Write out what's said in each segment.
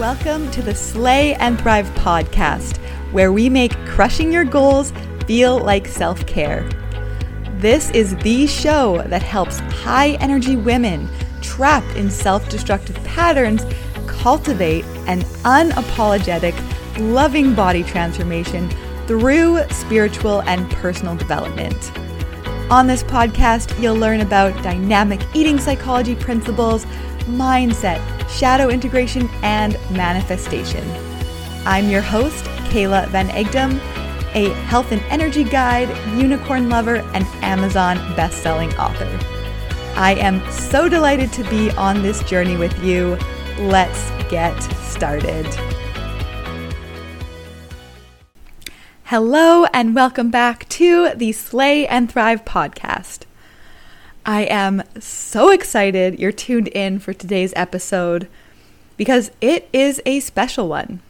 Welcome to the Slay and Thrive podcast, where we make crushing your goals feel like self care. This is the show that helps high energy women trapped in self destructive patterns cultivate an unapologetic, loving body transformation through spiritual and personal development. On this podcast, you'll learn about dynamic eating psychology principles, mindset, shadow integration, and manifestation. I'm your host, Kayla Van Egdom, a health and energy guide, unicorn lover, and Amazon best-selling author. I am so delighted to be on this journey with you. Let's get started. Hello, and welcome back to the Slay and Thrive podcast. I am so excited you're tuned in for today's episode because it is a special one.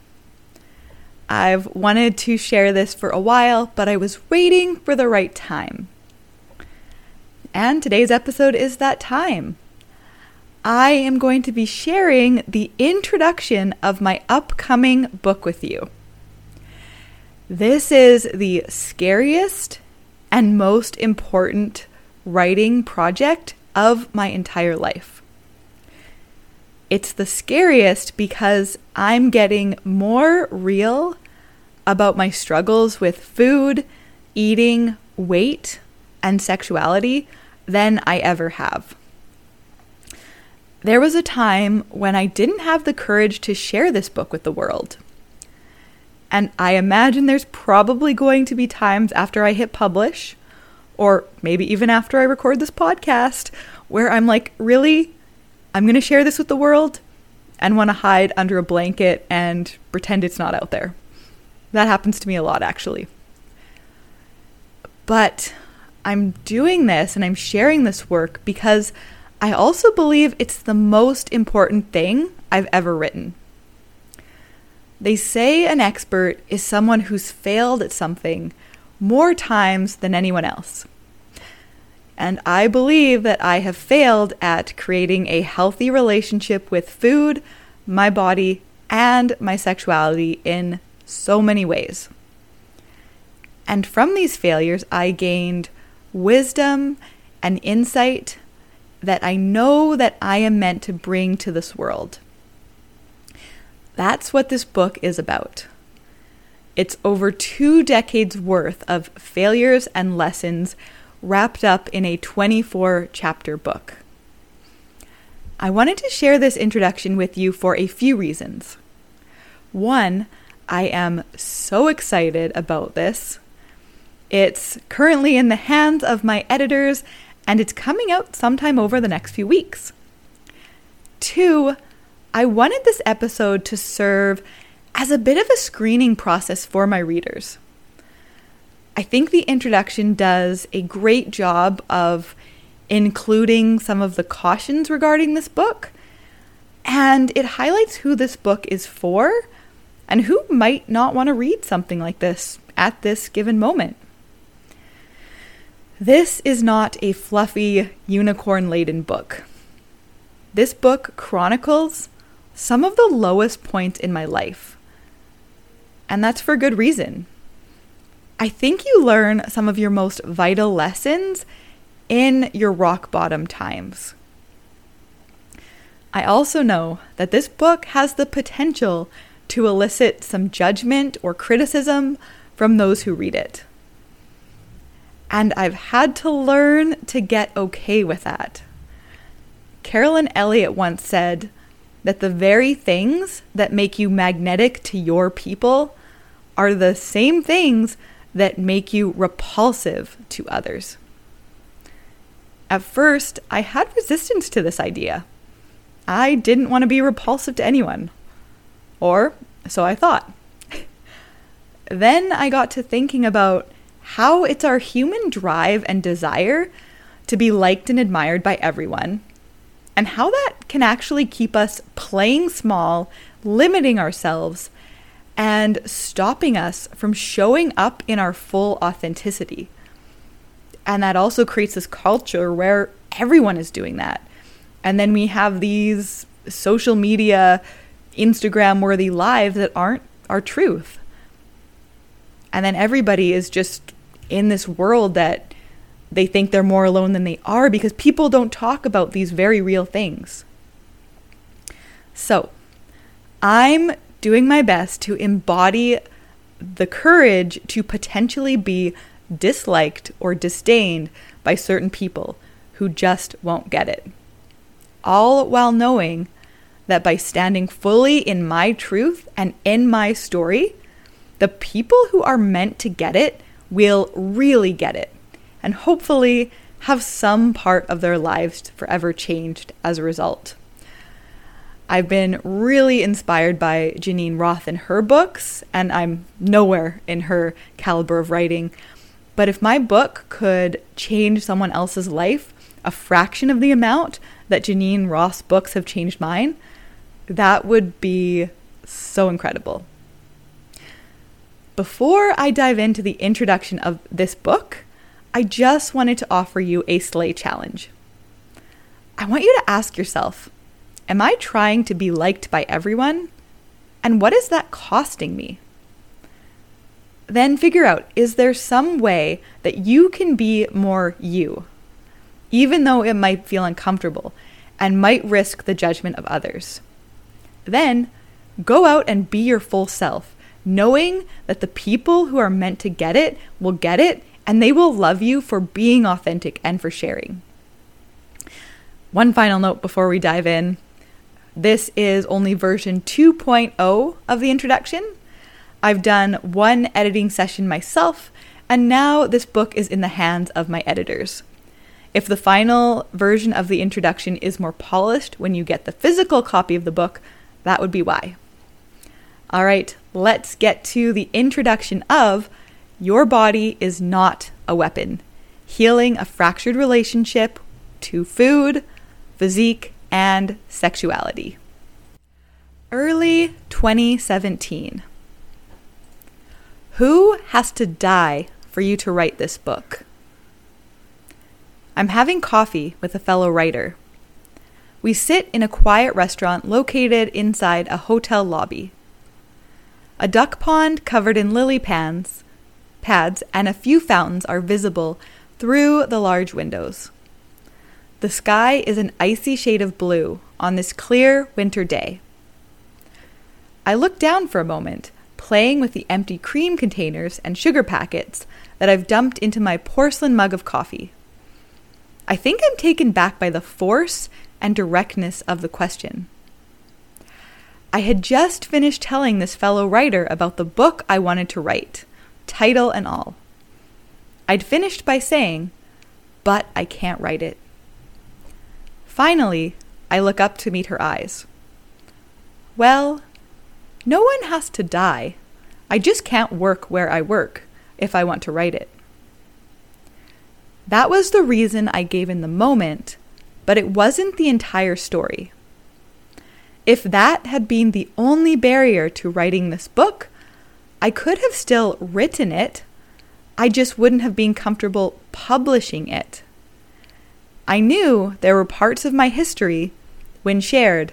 I've wanted to share this for a while, but I was waiting for the right time. And today's episode is that time. I am going to be sharing the introduction of my upcoming book with you. This is the scariest and most important writing project of my entire life. It's the scariest because I'm getting more real about my struggles with food, eating, weight, and sexuality than I ever have. There was a time when I didn't have the courage to share this book with the world. And I imagine there's probably going to be times after I hit publish, or maybe even after I record this podcast, where I'm like, really? I'm going to share this with the world and want to hide under a blanket and pretend it's not out there. That happens to me a lot, actually. But I'm doing this and I'm sharing this work because I also believe it's the most important thing I've ever written. They say an expert is someone who's failed at something more times than anyone else. And I believe that I have failed at creating a healthy relationship with food, my body, and my sexuality in so many ways. And from these failures, I gained wisdom and insight that I know that I am meant to bring to this world. That's what this book is about. It's over two decades worth of failures and lessons wrapped up in a 24 chapter book. I wanted to share this introduction with you for a few reasons. One, I am so excited about this. It's currently in the hands of my editors and it's coming out sometime over the next few weeks. Two, I wanted this episode to serve as a bit of a screening process for my readers. I think the introduction does a great job of including some of the cautions regarding this book, and it highlights who this book is for and who might not want to read something like this at this given moment. This is not a fluffy, unicorn laden book. This book chronicles some of the lowest points in my life. And that's for good reason. I think you learn some of your most vital lessons in your rock bottom times. I also know that this book has the potential to elicit some judgment or criticism from those who read it. And I've had to learn to get okay with that. Carolyn Elliott once said that the very things that make you magnetic to your people are the same things that make you repulsive to others. At first, I had resistance to this idea. I didn't want to be repulsive to anyone. Or so I thought. then I got to thinking about how it's our human drive and desire to be liked and admired by everyone, and how that can actually keep us playing small, limiting ourselves, and stopping us from showing up in our full authenticity. And that also creates this culture where everyone is doing that. And then we have these social media Instagram worthy lives that aren't our truth. And then everybody is just in this world that they think they're more alone than they are because people don't talk about these very real things. So, I'm doing my best to embody the courage to potentially be disliked or disdained by certain people who just won't get it. All while knowing that by standing fully in my truth and in my story, the people who are meant to get it will really get it and hopefully have some part of their lives forever changed as a result. I've been really inspired by Geneen Roth and her books, and I'm nowhere in her caliber of writing. But if my book could change someone else's life a fraction of the amount that Geneen Roth's books have changed mine, that would be so incredible. Before I dive into the introduction of this book, I just wanted to offer you a slay challenge. I want you to ask yourself Am I trying to be liked by everyone? And what is that costing me? Then figure out is there some way that you can be more you, even though it might feel uncomfortable and might risk the judgment of others? Then go out and be your full self, knowing that the people who are meant to get it will get it and they will love you for being authentic and for sharing. One final note before we dive in this is only version 2.0 of the introduction. I've done one editing session myself, and now this book is in the hands of my editors. If the final version of the introduction is more polished when you get the physical copy of the book, that would be why. All right, let's get to the introduction of your body is not a weapon. Healing a fractured relationship to food, physique, and sexuality. Early 2017. Who has to die for you to write this book? I'm having coffee with a fellow writer. We sit in a quiet restaurant located inside a hotel lobby. A duck pond covered in lily pads pads, and a few fountains are visible through the large windows. The sky is an icy shade of blue on this clear winter day. I look down for a moment, playing with the empty cream containers and sugar packets that I've dumped into my porcelain mug of coffee. I think I'm taken back by the force and directness of the question. I had just finished telling this fellow writer about the book I wanted to write title and all. I'd finished by saying, but I can't write it. Finally, I look up to meet her eyes. Well, no one has to die. I just can't work where I work if I want to write it. That was the reason I gave in the moment, but it wasn't the entire story. If that had been the only barrier to writing this book, I could have still written it, I just wouldn't have been comfortable publishing it. I knew there were parts of my history, when shared,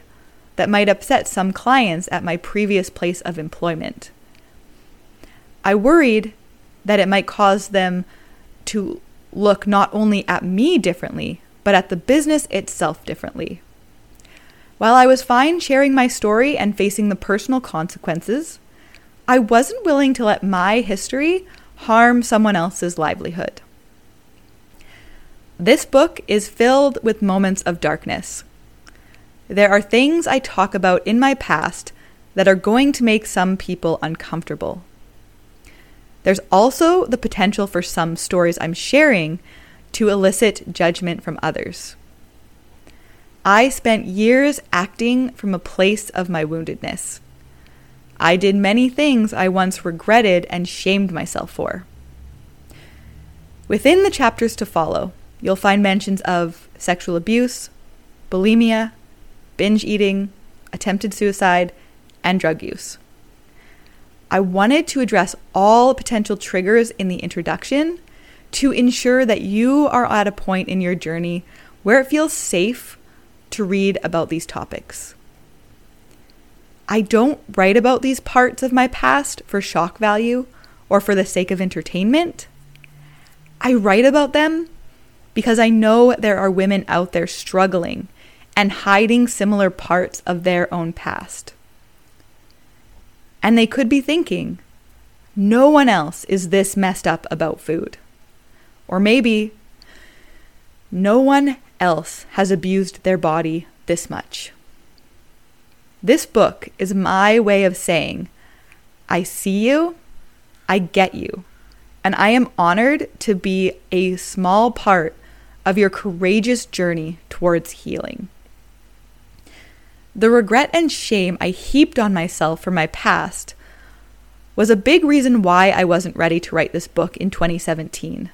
that might upset some clients at my previous place of employment. I worried that it might cause them to look not only at me differently, but at the business itself differently. While I was fine sharing my story and facing the personal consequences, I wasn't willing to let my history harm someone else's livelihood. This book is filled with moments of darkness. There are things I talk about in my past that are going to make some people uncomfortable. There's also the potential for some stories I'm sharing to elicit judgment from others. I spent years acting from a place of my woundedness. I did many things I once regretted and shamed myself for. Within the chapters to follow, you'll find mentions of sexual abuse, bulimia, binge eating, attempted suicide, and drug use. I wanted to address all potential triggers in the introduction to ensure that you are at a point in your journey where it feels safe to read about these topics. I don't write about these parts of my past for shock value or for the sake of entertainment. I write about them because I know there are women out there struggling and hiding similar parts of their own past. And they could be thinking, no one else is this messed up about food. Or maybe, no one else has abused their body this much. This book is my way of saying, I see you, I get you, and I am honored to be a small part of your courageous journey towards healing. The regret and shame I heaped on myself for my past was a big reason why I wasn't ready to write this book in 2017.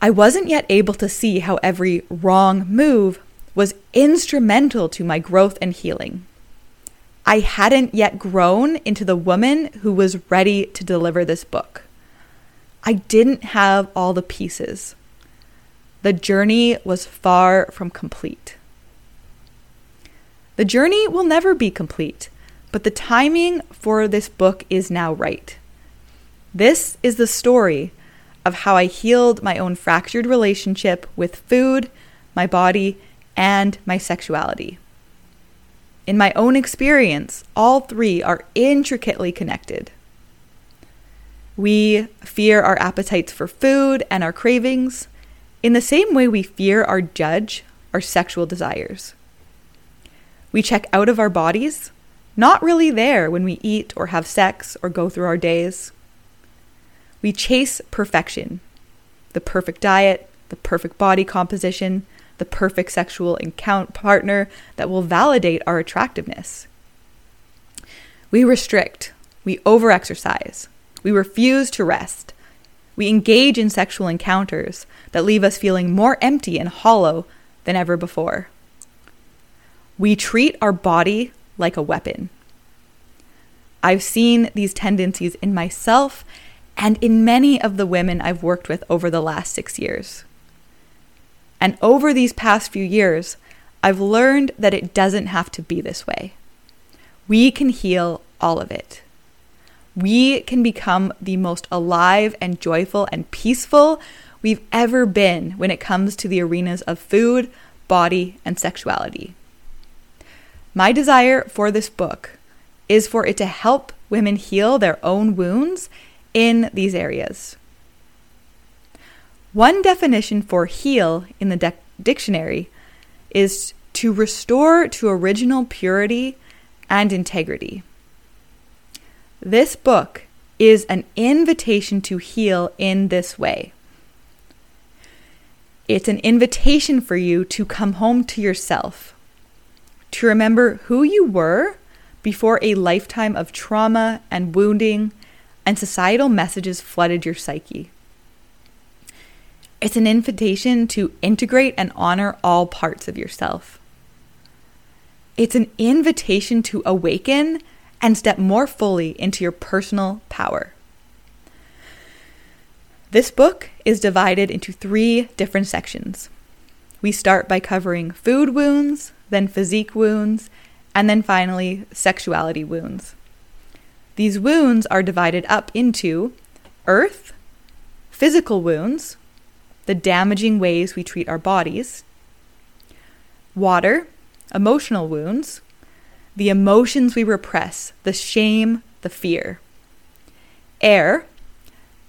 I wasn't yet able to see how every wrong move was instrumental to my growth and healing. I hadn't yet grown into the woman who was ready to deliver this book. I didn't have all the pieces. The journey was far from complete. The journey will never be complete, but the timing for this book is now right. This is the story of how I healed my own fractured relationship with food, my body, and my sexuality. In my own experience, all three are intricately connected. We fear our appetites for food and our cravings in the same way we fear our judge, our sexual desires. We check out of our bodies, not really there when we eat or have sex or go through our days. We chase perfection the perfect diet, the perfect body composition, the perfect sexual encounter partner that will validate our attractiveness. We restrict, we overexercise, we refuse to rest. We engage in sexual encounters that leave us feeling more empty and hollow than ever before. We treat our body like a weapon. I've seen these tendencies in myself and in many of the women I've worked with over the last six years. And over these past few years, I've learned that it doesn't have to be this way. We can heal all of it. We can become the most alive and joyful and peaceful we've ever been when it comes to the arenas of food, body, and sexuality. My desire for this book is for it to help women heal their own wounds in these areas. One definition for heal in the de- dictionary is to restore to original purity and integrity. This book is an invitation to heal in this way. It's an invitation for you to come home to yourself to remember who you were before a lifetime of trauma and wounding and societal messages flooded your psyche. It's an invitation to integrate and honor all parts of yourself. It's an invitation to awaken and step more fully into your personal power. This book is divided into three different sections. We start by covering food wounds, then physique wounds, and then finally sexuality wounds. These wounds are divided up into earth, physical wounds, the damaging ways we treat our bodies, water, emotional wounds, the emotions we repress, the shame, the fear, air,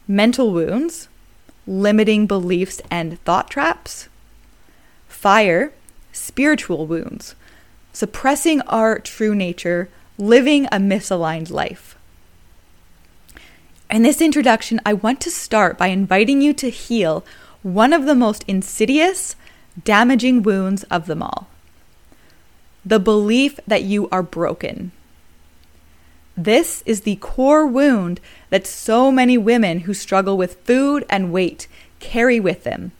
mental wounds, limiting beliefs and thought traps, fire, spiritual wounds, suppressing our true nature, living a misaligned life. In this introduction, I want to start by inviting you to heal one of the most insidious, damaging wounds of them all the belief that you are broken. This is the core wound that so many women who struggle with food and weight carry with them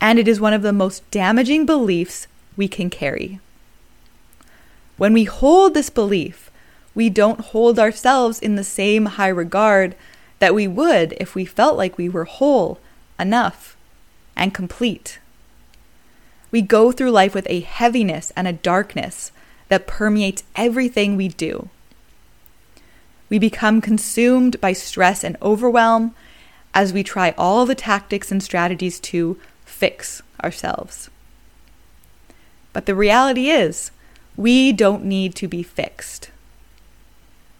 and it is one of the most damaging beliefs we can carry. When we hold this belief, we don't hold ourselves in the same high regard that we would if we felt like we were whole, enough, and complete. We go through life with a heaviness and a darkness that permeates everything we do. We become consumed by stress and overwhelm as we try all the tactics and strategies to fix ourselves. But the reality is, we don't need to be fixed.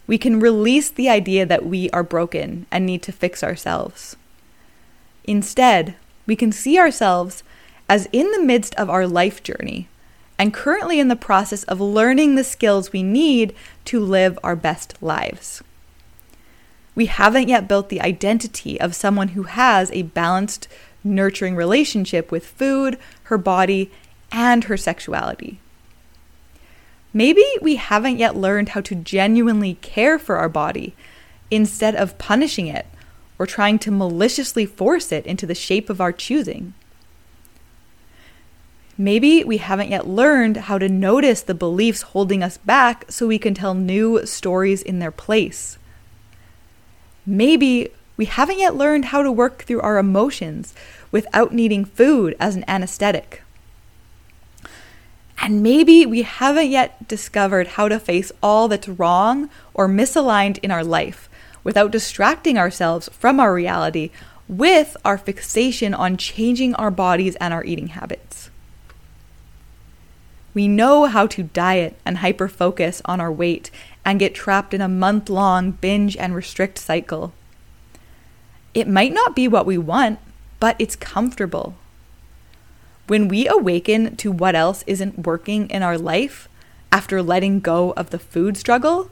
We can release the idea that we are broken and need to fix ourselves. Instead, we can see ourselves as in the midst of our life journey and currently in the process of learning the skills we need to live our best lives. We haven't yet built the identity of someone who has a balanced, nurturing relationship with food, her body, and her sexuality. Maybe we haven't yet learned how to genuinely care for our body instead of punishing it or trying to maliciously force it into the shape of our choosing. Maybe we haven't yet learned how to notice the beliefs holding us back so we can tell new stories in their place. Maybe we haven't yet learned how to work through our emotions without needing food as an anesthetic. And maybe we haven't yet discovered how to face all that's wrong or misaligned in our life without distracting ourselves from our reality with our fixation on changing our bodies and our eating habits. We know how to diet and hyper focus on our weight and get trapped in a month long binge and restrict cycle. It might not be what we want, but it's comfortable. When we awaken to what else isn't working in our life after letting go of the food struggle,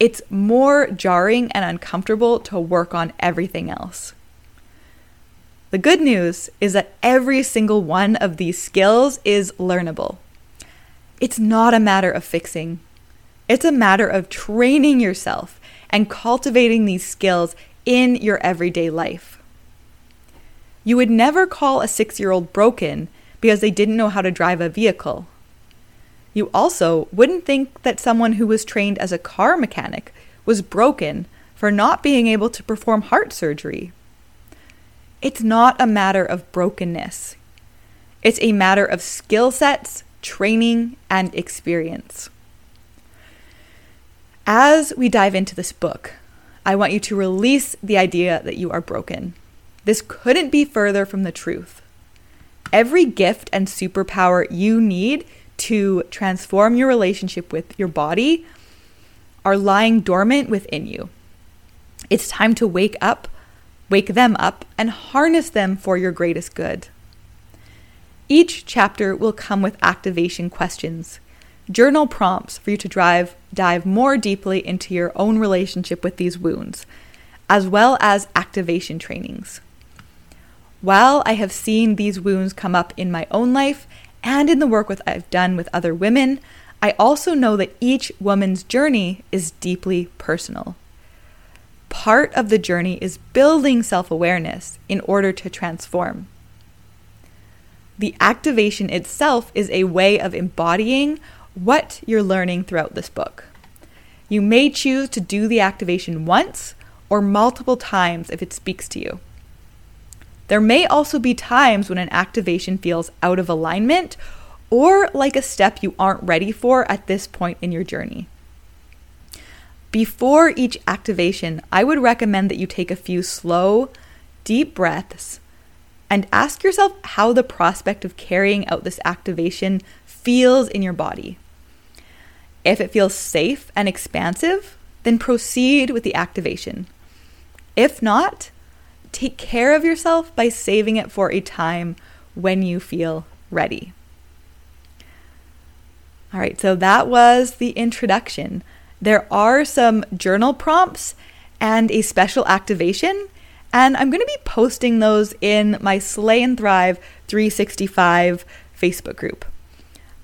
it's more jarring and uncomfortable to work on everything else. The good news is that every single one of these skills is learnable. It's not a matter of fixing, it's a matter of training yourself and cultivating these skills in your everyday life. You would never call a six year old broken because they didn't know how to drive a vehicle. You also wouldn't think that someone who was trained as a car mechanic was broken for not being able to perform heart surgery. It's not a matter of brokenness. It's a matter of skill sets, training, and experience. As we dive into this book, I want you to release the idea that you are broken. This couldn't be further from the truth. Every gift and superpower you need to transform your relationship with your body are lying dormant within you. It's time to wake up wake them up, and harness them for your greatest good. Each chapter will come with activation questions, journal prompts for you to drive, dive more deeply into your own relationship with these wounds, as well as activation trainings. While I have seen these wounds come up in my own life and in the work with I've done with other women, I also know that each woman's journey is deeply personal part of the journey is building self awareness in order to transform. The activation itself is a way of embodying what you're learning throughout this book. You may choose to do the activation once or multiple times if it speaks to you. There may also be times when an activation feels out of alignment or like a step you aren't ready for at this point in your journey. Before each activation, I would recommend that you take a few slow, deep breaths and ask yourself how the prospect of carrying out this activation feels in your body. If it feels safe and expansive, then proceed with the activation. If not, take care of yourself by saving it for a time when you feel ready. All right, so that was the introduction. There are some journal prompts and a special activation, and I'm going to be posting those in my Slay and Thrive 365 Facebook group.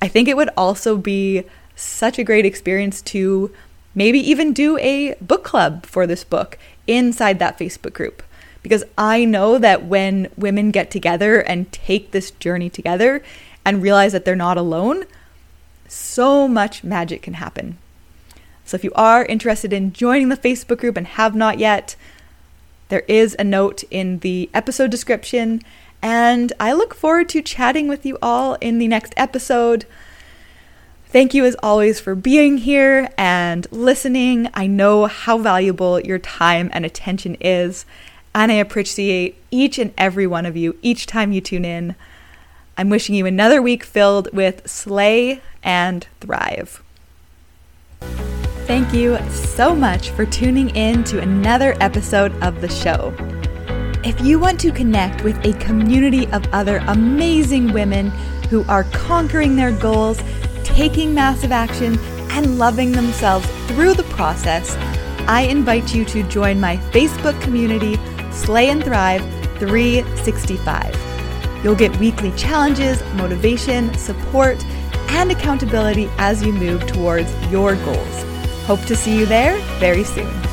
I think it would also be such a great experience to maybe even do a book club for this book inside that Facebook group. Because I know that when women get together and take this journey together and realize that they're not alone, so much magic can happen. So if you are interested in joining the Facebook group and have not yet, there is a note in the episode description. And I look forward to chatting with you all in the next episode. Thank you as always for being here and listening. I know how valuable your time and attention is, and I appreciate each and every one of you each time you tune in. I'm wishing you another week filled with slay and thrive. Thank you so much for tuning in to another episode of the show. If you want to connect with a community of other amazing women who are conquering their goals, taking massive action, and loving themselves through the process, I invite you to join my Facebook community, Slay and Thrive 365. You'll get weekly challenges, motivation, support, and accountability as you move towards your goals. Hope to see you there very soon.